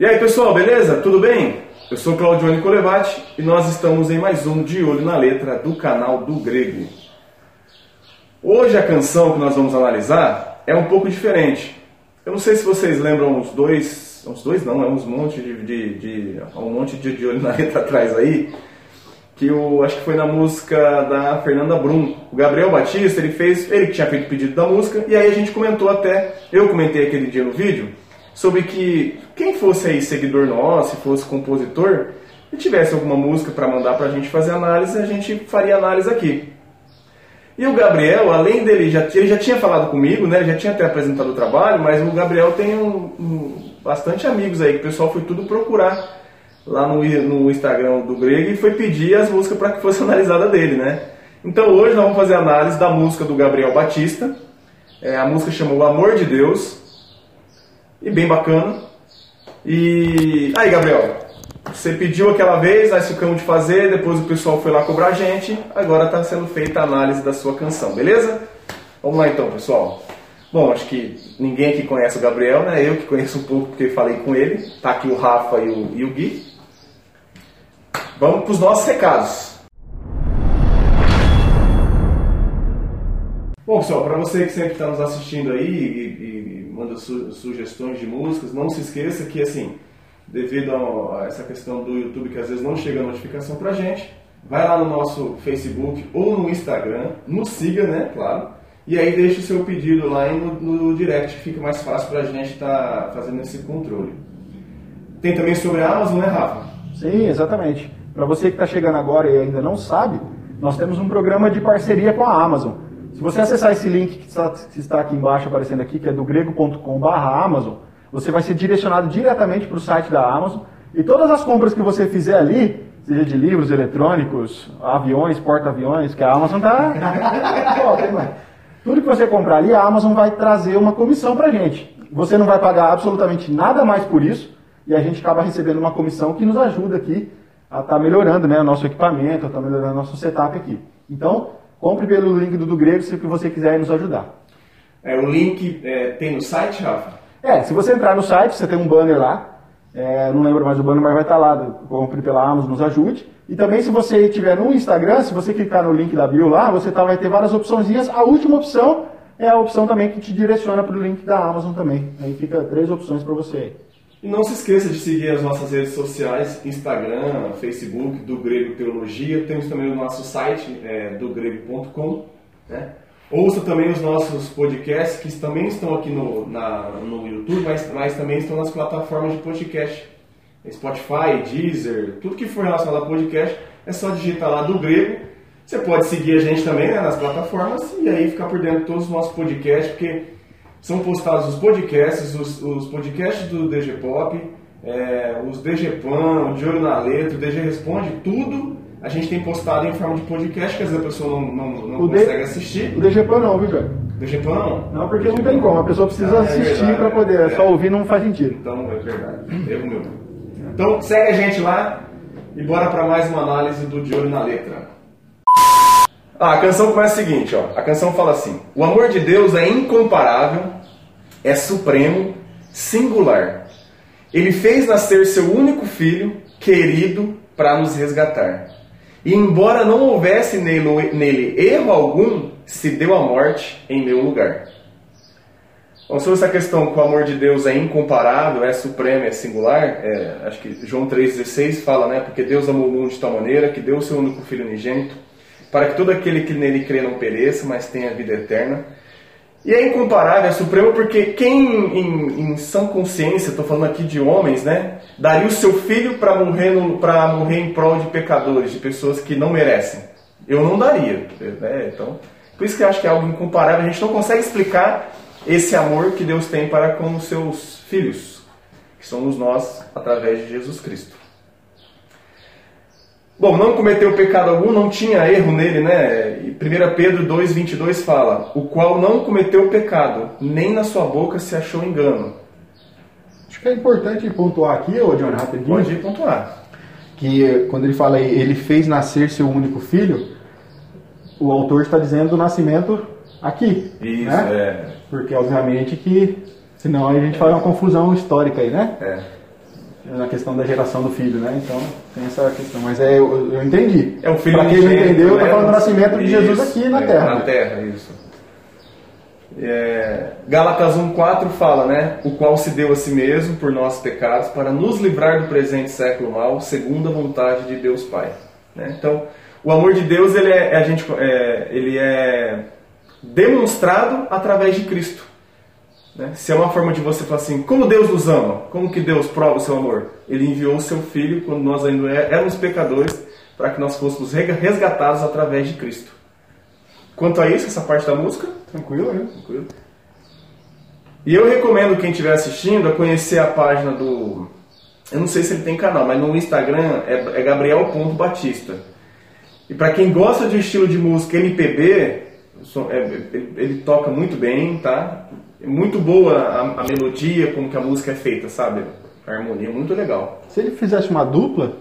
E aí pessoal, beleza? Tudo bem? Eu sou Claudione Colevati e nós estamos em mais um De Olho na Letra do canal do Grego. Hoje a canção que nós vamos analisar é um pouco diferente. Eu não sei se vocês lembram uns dois, uns dois não, é uns monte de, de, de um monte de, de olho na letra atrás aí, que eu acho que foi na música da Fernanda Brum. O Gabriel Batista, ele fez, ele que tinha feito o pedido da música, e aí a gente comentou até, eu comentei aquele dia no vídeo, sobre que quem fosse aí seguidor nosso, se fosse compositor, e tivesse alguma música para mandar para a gente fazer análise, a gente faria análise aqui. E o Gabriel, além dele, já, ele já tinha falado comigo, né? Já tinha até apresentado o trabalho, mas o Gabriel tem um, um, bastante amigos aí, que o pessoal foi tudo procurar lá no, no Instagram do Greg e foi pedir as músicas para que fosse analisada dele, né? Então hoje nós vamos fazer análise da música do Gabriel Batista. É, a música chama O Amor de Deus e bem bacana. E aí, Gabriel, você pediu aquela vez, nós ficamos de fazer, depois o pessoal foi lá cobrar a gente, agora está sendo feita a análise da sua canção, beleza? Vamos lá então, pessoal. Bom, acho que ninguém aqui conhece o Gabriel, né? Eu que conheço um pouco porque falei com ele. Tá aqui o Rafa e o, e o Gui. Vamos para os nossos recados. Bom, pessoal, para você que sempre está nos assistindo aí e, e manda su sugestões de músicas, não se esqueça que, assim, devido a, a essa questão do YouTube que às vezes não chega a notificação para gente, vai lá no nosso Facebook ou no Instagram, nos siga, né, claro, e aí deixa o seu pedido lá no, no direct, fica mais fácil para a gente estar tá fazendo esse controle. Tem também sobre a Amazon, né, Rafa? Sim, exatamente. Para você que está chegando agora e ainda não sabe, nós temos um programa de parceria com a Amazon. Se você acessar esse link que está, que está aqui embaixo aparecendo aqui, que é do grego.com/amazon, você vai ser direcionado diretamente para o site da Amazon e todas as compras que você fizer ali, seja de livros eletrônicos, aviões, porta-aviões, que a Amazon está. Tudo que você comprar ali, a Amazon vai trazer uma comissão para a gente. Você não vai pagar absolutamente nada mais por isso e a gente acaba recebendo uma comissão que nos ajuda aqui a estar tá melhorando né, o nosso equipamento, a estar tá melhorando o nosso setup aqui. Então, compre pelo link do, do Grego se você quiser nos ajudar. É, o link é, tem no site, Rafa? É, se você entrar no site, você tem um banner lá. É, não lembro mais o banner, mas vai estar tá lá. Compre pela Amazon, nos ajude. E também, se você tiver no Instagram, se você clicar no link da bio lá, você tá, vai ter várias opções. A última opção é a opção também que te direciona para o link da Amazon também. Aí fica três opções para você aí. E não se esqueça de seguir as nossas redes sociais, Instagram, Facebook, do Grego Teologia. Temos também o nosso site, é, dogrego.com. Né? Ouça também os nossos podcasts, que também estão aqui no, na, no YouTube, mas, mas também estão nas plataformas de podcast. Spotify, Deezer, tudo que for relacionado a podcast, é só digitar lá do Grego. Você pode seguir a gente também né, nas plataformas e aí ficar por dentro de todos os nossos podcasts, porque são postados os podcasts, os, os podcasts do DG Pop, é, os DG Pan, o De Olho na Letra, o DG Responde, tudo a gente tem postado em forma de podcast, que às vezes a pessoa não, não, não consegue assistir. O DG Pan não, viu, cara? DG Pan não? Não, porque não tem como, a pessoa precisa ah, é assistir para poder, é. só ouvir não faz sentido. Então, é verdade, erro meu. Então, segue a gente lá e bora para mais uma análise do De Olho na Letra. Ah, a canção começa o seguinte, ó. A canção fala assim: O amor de Deus é incomparável, é supremo, singular. Ele fez nascer seu único filho, querido, para nos resgatar. E embora não houvesse nele, nele erro algum, se deu a morte em meu lugar. Bom, sobre essa questão que o amor de Deus é incomparável, é supremo, é singular, é, acho que João 3,16 fala, né? Porque Deus amou o mundo de tal maneira que deu o seu único Filho unigênito para que todo aquele que nele crê não pereça, mas tenha vida eterna. E é incomparável, é supremo, porque quem em, em sã consciência, estou falando aqui de homens, né, daria o seu filho para morrer, morrer em prol de pecadores, de pessoas que não merecem? Eu não daria. Né? Então, por isso que eu acho que é algo incomparável. A gente não consegue explicar esse amor que Deus tem para com os seus filhos, que somos nós através de Jesus Cristo. Bom, não cometeu pecado algum, não tinha erro nele, né? 1 Pedro 2,22 fala: O qual não cometeu pecado, nem na sua boca se achou engano. Acho que é importante pontuar aqui, ô John, rapidinho. Pode pontuar. Que quando ele fala ele fez nascer seu único filho, o autor está dizendo do nascimento aqui. Isso, né? é. Porque obviamente que senão a gente faz uma confusão histórica aí, né? É. na questão da geração do filho, né? Então tem essa questão. Mas é, eu, eu entendi. É o filho Pra quem não entendeu, tá né? falando do nascimento de Jesus aqui na é, Terra. Na Terra, isso. É, Gálatas 1,4 fala, né? O qual se deu a si mesmo por nossos pecados para nos livrar do presente século mal, segundo a vontade de Deus Pai. né? Então, o amor de Deus ele é, a gente, é, ele é demonstrado através de Cristo. Né? Se é uma forma de você falar assim, como Deus nos ama, como que Deus prova o seu amor? Ele enviou o seu Filho quando nós ainda é, éramos pecadores para que nós fôssemos resgatados através de Cristo. Quanto a isso, essa parte da música, Tranquilo, né? Tranquilo. E eu recomendo quem estiver assistindo a conhecer a página do. Eu não sei se ele tem canal, mas no Instagram é, é Gabriel.batista. E para quem gosta de estilo de música MPB, é- ele, ele toca muito bem, tá? É muito boa a, a melodia, como que a música é feita, sabe? A harmonia é muito legal. Se ele fizesse uma dupla,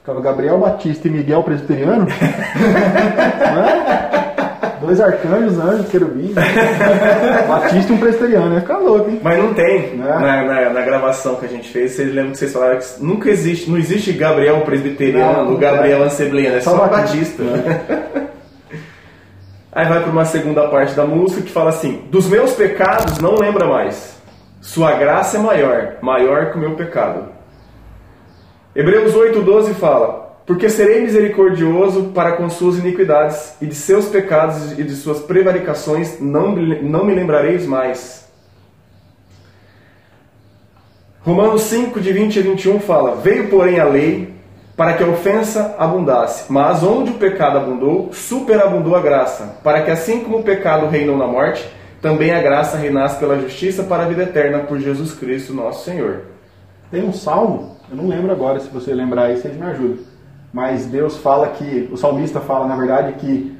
ficava Gabriel Batista e Miguel Presbiteriano, não é? Dois arcanjos, anjos, querubins. Batista e um presbiteriano, ia ficar louco, hein? Mas não tem. É. Na, na- na gravação que a gente fez, vocês lembram que vocês falaram que nunca existe, não existe Gabriel presbiteriano, Não, não Gabriel assembleano, é Só só Batista. Batista. Aí vai para uma segunda parte da música que fala assim: Dos meus pecados não lembra mais. Sua graça é maior, maior que o meu pecado. Hebreus 8,12 fala: Porque serei misericordioso para com suas iniquidades, e de seus pecados e de suas prevaricações não, não me lembrareis mais. Romanos 5, de 20 a 21 fala: Veio, porém, a lei para que a ofensa abundasse, mas onde o pecado abundou, superabundou a graça, para que assim como o pecado reinou na morte, também a graça reinasse pela justiça para a vida eterna por Jesus Cristo, nosso Senhor. Tem um salmo, eu não lembro agora, se você lembrar aí, vocês me ajudam. Mas Deus fala que, o salmista fala, na verdade, que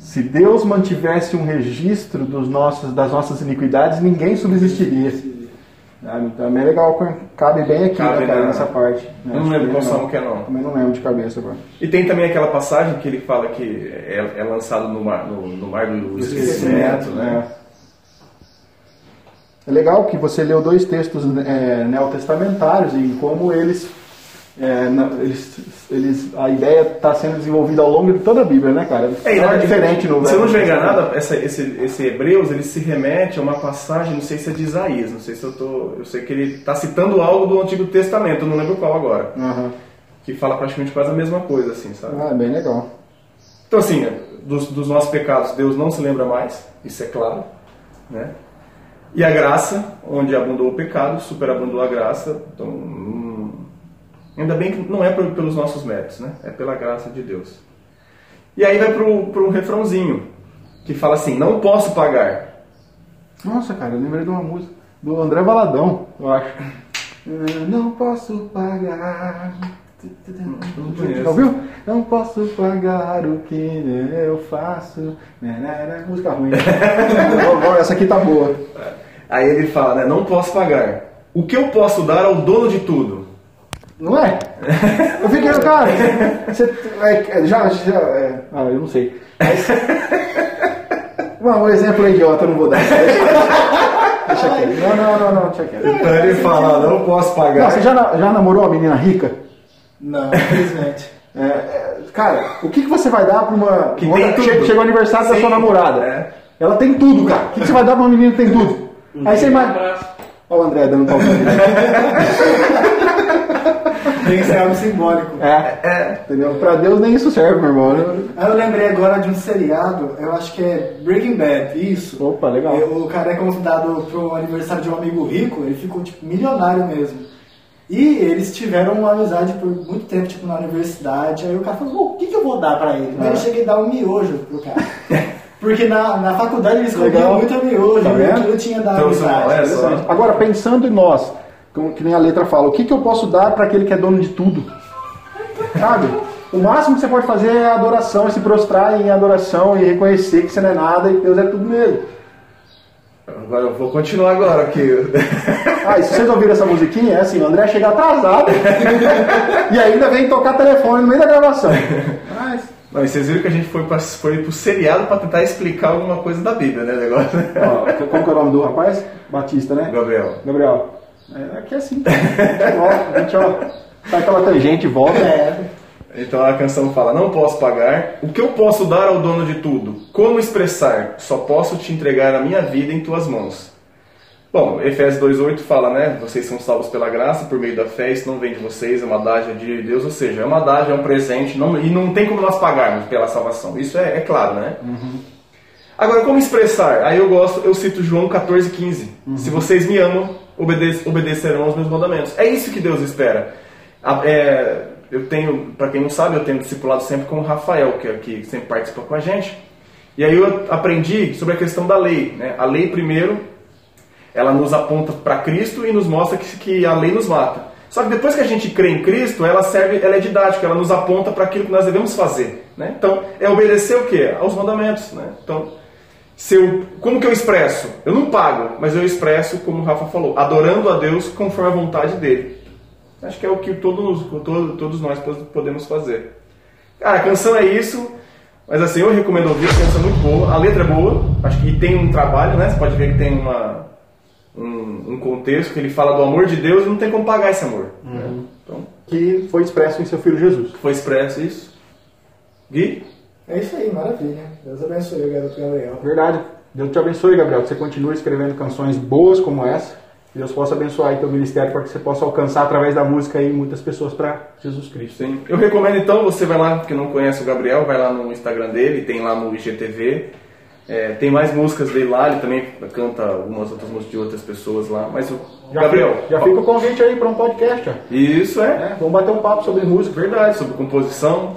se Deus mantivesse um registro dos nossos, das nossas iniquidades, ninguém subsistiria. Sabe? Então é bem legal, cabe bem aqui Cabe né, cara, na- nessa parte. né? Eu não lembro qual salmo que é, não. Também não lembro de cabeça agora. E tem também aquela passagem que ele fala que é, é lançado no mar, no, no mar do esquecimento, né? É legal que você leu dois textos é, neotestamentários e como eles, é, eles, eles- a ideia está sendo desenvolvida ao longo de toda a Bíblia, né, cara? É, Não é diferente no Se eu não estiver enganado, essa, esse, esse Hebreus ele se remete a uma passagem, não sei se é de Isaías, não sei se eu tô. Eu sei que ele está citando algo do Antigo Testamento, eu não lembro qual agora. Aham. Que fala praticamente quase a mesma coisa, assim, sabe? Ah, é bem legal. Então, assim, dos, dos nossos pecados, Deus não se lembra mais, isso é claro, né? E a graça, onde abundou o pecado, superabundou a graça. Então, ainda bem que não é pelos nossos méritos, né? É pela graça de Deus. E aí vai pro, pro refrãozinho, que fala assim: Não posso pagar. Nossa, cara, eu lembrei de uma música do André Valadão, eu acho. Eu não posso pagar. Já ouviu? Não posso pagar o que eu faço. Nanana, Música ruim. Essa aqui tá boa. Aí ele fala, né? Não posso pagar. O que eu posso dar ao dono de tudo? Não é? Eu fiquei, cara, você, é, já, já, é, ah, eu não sei. Mas, Bom, um exemplo é idiota, eu não vou dar. Deixa, quieto. Não, não, não, não, deixa quieto. Então ele fala, não posso pagar. Não, você já, já namorou uma menina rica? Não, infelizmente. É, é, cara, o que, que você vai dar pra uma. Que uma- tem tudo. Chega, chega o aniversário da Sim, sua namorada. é. Ela tem tudo, cara. O que, que você vai dar pra uma menina que tem tudo? Aí você imagina. Olha o André dando palminha. Tem que ser algo simbólico. É, entendeu? Pra Deus nem isso serve, meu irmão. Aí eu lembrei agora de um seriado, eu acho que é Breaking Bad, isso. Opa, legal. O cara é convidado pro aniversário de um amigo rico, ele ficou tipo milionário mesmo. E eles tiveram uma amizade por muito tempo, tipo, na universidade. Aí o cara falou, "Pô, o que, que eu vou dar pra ele? Aí Ah. eu cheguei a dar um miojo pro cara. Porque na, na faculdade eles comiam muito miojo, Tá e aquilo tinha dado Então, amizade. é. Agora, pensando em nós, como que nem a letra fala, o que, que eu posso dar para aquele que é dono de tudo? Sabe? O máximo que você pode fazer é adoração, é se prostrar em adoração e reconhecer que você não é nada e que Deus é tudo mesmo. Agora eu vou continuar agora aqui. Ah, e se vocês ouviram essa musiquinha, é assim, o André chega atrasado e ainda vem tocar telefone no meio da gravação. Mas, Não, e vocês viram que a gente foi, pra, foi pro seriado pra tentar explicar alguma coisa da Bíblia, né? Negócio. ó, como que é o nome do rapaz? Batista, né? Gabriel. Gabriel, É, aqui é assim. ó, a gente ó, sai aquela tangente e volta. É. Então a canção fala: Não posso pagar. O que eu posso dar ao dono de tudo? Como expressar? Só posso te entregar a minha vida em tuas mãos. Bom, Efésios 2,8 fala, né? Vocês são salvos pela graça, por meio da fé, isso não vem de vocês, é uma dádiva de Deus, ou seja, é uma dádiva, é um presente, não, e não tem como nós pagarmos pela salvação. Isso é, é claro, né? Agora, como expressar? Aí eu gosto, eu cito João 14,15. Se vocês me amam, obedecerão aos meus mandamentos. É isso que Deus espera. É, eu tenho, para quem não sabe, eu tenho discipulado sempre com o Rafael, que, que sempre participa com a gente. E aí eu aprendi sobre a questão da lei. Né? A lei, primeiro, ela nos aponta para Cristo e nos mostra que, que a lei nos mata. Só que depois que a gente crê em Cristo, ela serve, ela é didática, ela nos aponta para aquilo que nós devemos fazer. Né? Então, é obedecer o quê? Aos mandamentos. Né? Então, se eu, como que eu expresso? Eu não pago, mas eu expresso, como o Rafa falou, adorando a Deus conforme a vontade dele. Acho que é o que todos, todo- todos nós podemos fazer. Cara, a canção é isso, mas assim, eu recomendo ouvir, a canção é muito boa, a letra é boa, acho que tem um trabalho, né? Você pode ver que tem uma, um, um contexto que ele fala do amor de Deus e não tem como pagar esse amor. né? Então, Que foi expresso em seu filho Jesus. foi expresso isso. Gui? É isso aí, maravilha. Deus abençoe o garoto Gabriel. Verdade. Deus te abençoe, Gabriel. Que você continue escrevendo canções boas como essa. Que Deus possa abençoar aí teu ministério para que você possa alcançar através da música aí muitas pessoas para Jesus Cristo. Sim. Eu recomendo então, você vai lá, que não conhece o Gabriel, vai lá no Instagram dele, tem lá no IGTV. É, tem mais músicas dele lá, ele também canta algumas outras músicas de outras pessoas lá. Mas o Já Gabriel. fica, já fica o convite aí para um podcast, ó. Isso é. É, vamos bater um papo sobre música. Verdade, sobre composição.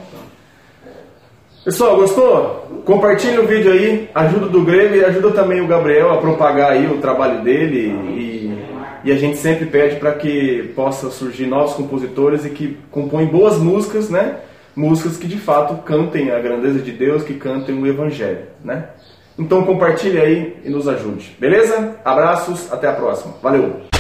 Pessoal, gostou? Compartilha o vídeo aí, ajuda do Grego e ajuda também o Gabriel a propagar aí o trabalho dele e, e a gente sempre pede para que possa surgir novos compositores e que compõem boas músicas, né? Músicas que de fato cantem a grandeza de Deus, que cantem o Evangelho, né? Então compartilhe aí e nos ajude, beleza? Abraços, até a próxima. Valeu!